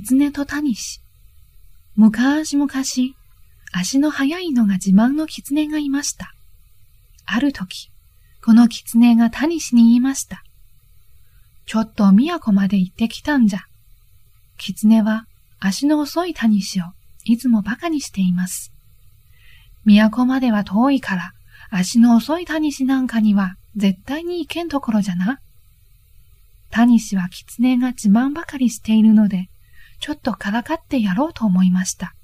狐とタニシ。昔々、足の速いのが自慢の狐がいました。ある時、この狐がタニシに言いました。ちょっと都まで行ってきたんじゃ。狐は足の遅いタニシをいつも馬鹿にしています。都までは遠いから足の遅いタニシなんかには絶対に行けんところじゃな。タニシは狐が自慢ばかりしているので、ちょっとからかってやろうと思いました。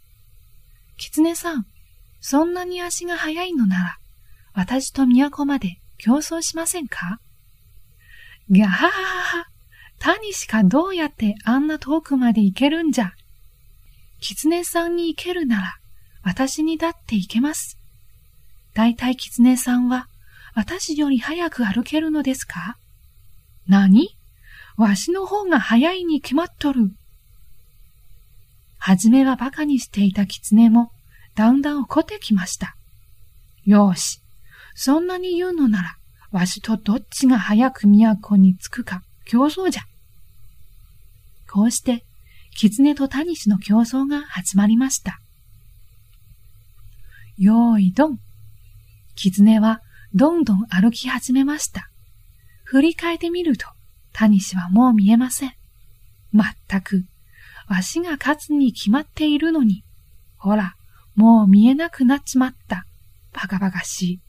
狐さん、そんなに足が速いのなら、私と都まで競争しませんか？ガハハハハ、タニシかどうやってあんな遠くまで行けるんじゃ？狐さんに行けるなら、私にだって行けます。だいたい狐さんは、私より早く歩けるのですか？何？わしの方が早いに決まっとる。はじめは馬鹿にしていた狐も、だんだん怒ってきました。よし、そんなに言うのなら、わしとどっちが早く都に着くか競争じゃ。こうして、狐とタニシの競争が始まりました。よーいどん。狐はどんどん歩き始めました。振り返ってみると、タニシはもう見えません。まったく、わしが勝つに決まっているのに、ほら、もう見えなくなっちまった。バカバカしい。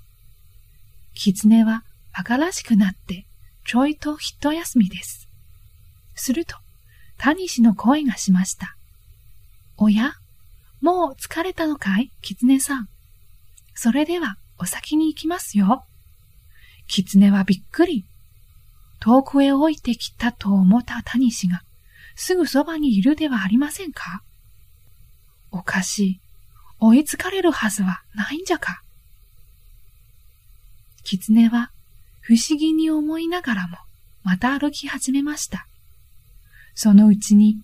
狐はバカらしくなって、ちょいと一休みです。すると、タニシの声がしました。おやもう疲れたのかい狐さん。それではお先に行きますよ。狐はびっくり。遠くへ置いてきたと思ったタニシが、すぐそばにいるではありませんか？おかしい。追いつかれるはずはないんじゃか？狐は不思議に思いながらもまた歩き始めました。そのうちに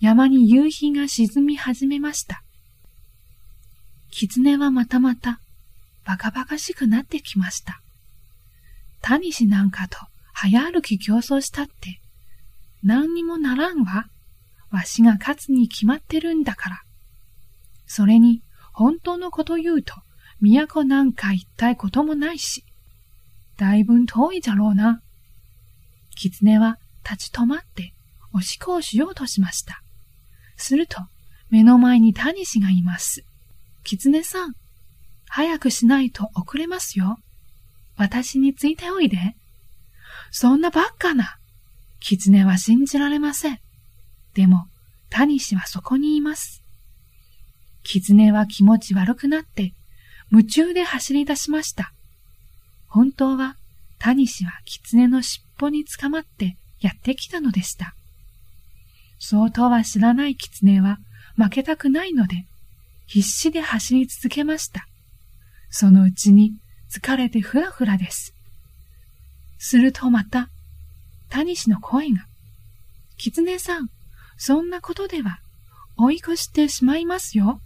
山に夕日が沈み始めました。狐はまたまたバカバカしくなってきました。タニシなんかと早歩き競争したって、にもならんわ。わしが勝つに決まってるんだから。それに、本当のこと言うと、都なんか行ったいこともないし、だいぶ遠いじゃろうな。狐は立ち止まっておしこをしようとしました。すると、目の前にタニシがいます。狐さん、早くしないと遅れますよ。私についておいで。そんなばっかな。狐は信じられません。でも、タニシはそこにいます。狐は気持ち悪くなって、夢中で走り出しました。本当は、タニシは狐の尻尾につかまってやってきたのでした。そうとは知らない狐は負けたくないので、必死で走り続けました。そのうちに疲れてふらふらです。するとまた、タニシの声が、狐さん、そんなことでは追い越してしまいますよ。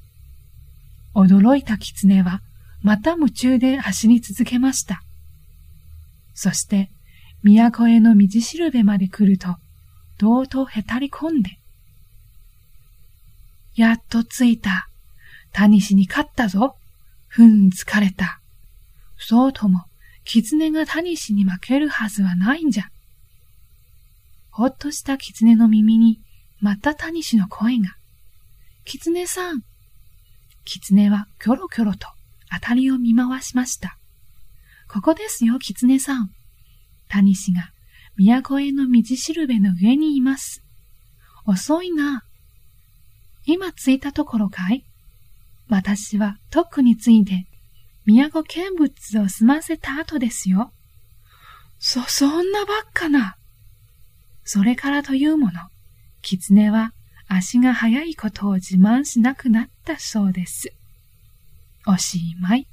驚いた狐はまた夢中で走り続けました。そして、都への道しるべまで来ると、どうとへたり込んで、やっと着いた。タニシに勝ったぞ。ふん、疲れた。そうとも、狐がタニシに負けるはずはないんじゃ。ほっとした狐の耳に、またタニシの声が。狐さん。狐はキョロキョロとあたりを見回しました。ここですよ、狐さん。タニシが都への道しるべの上にいます。遅いな。今着いたところかい？私はとっくについて、都見物を済ませた後ですよ。そ、そんなばっかな。それからというもの、狐は足が速いことを自慢しなくなったそうです。おしまい。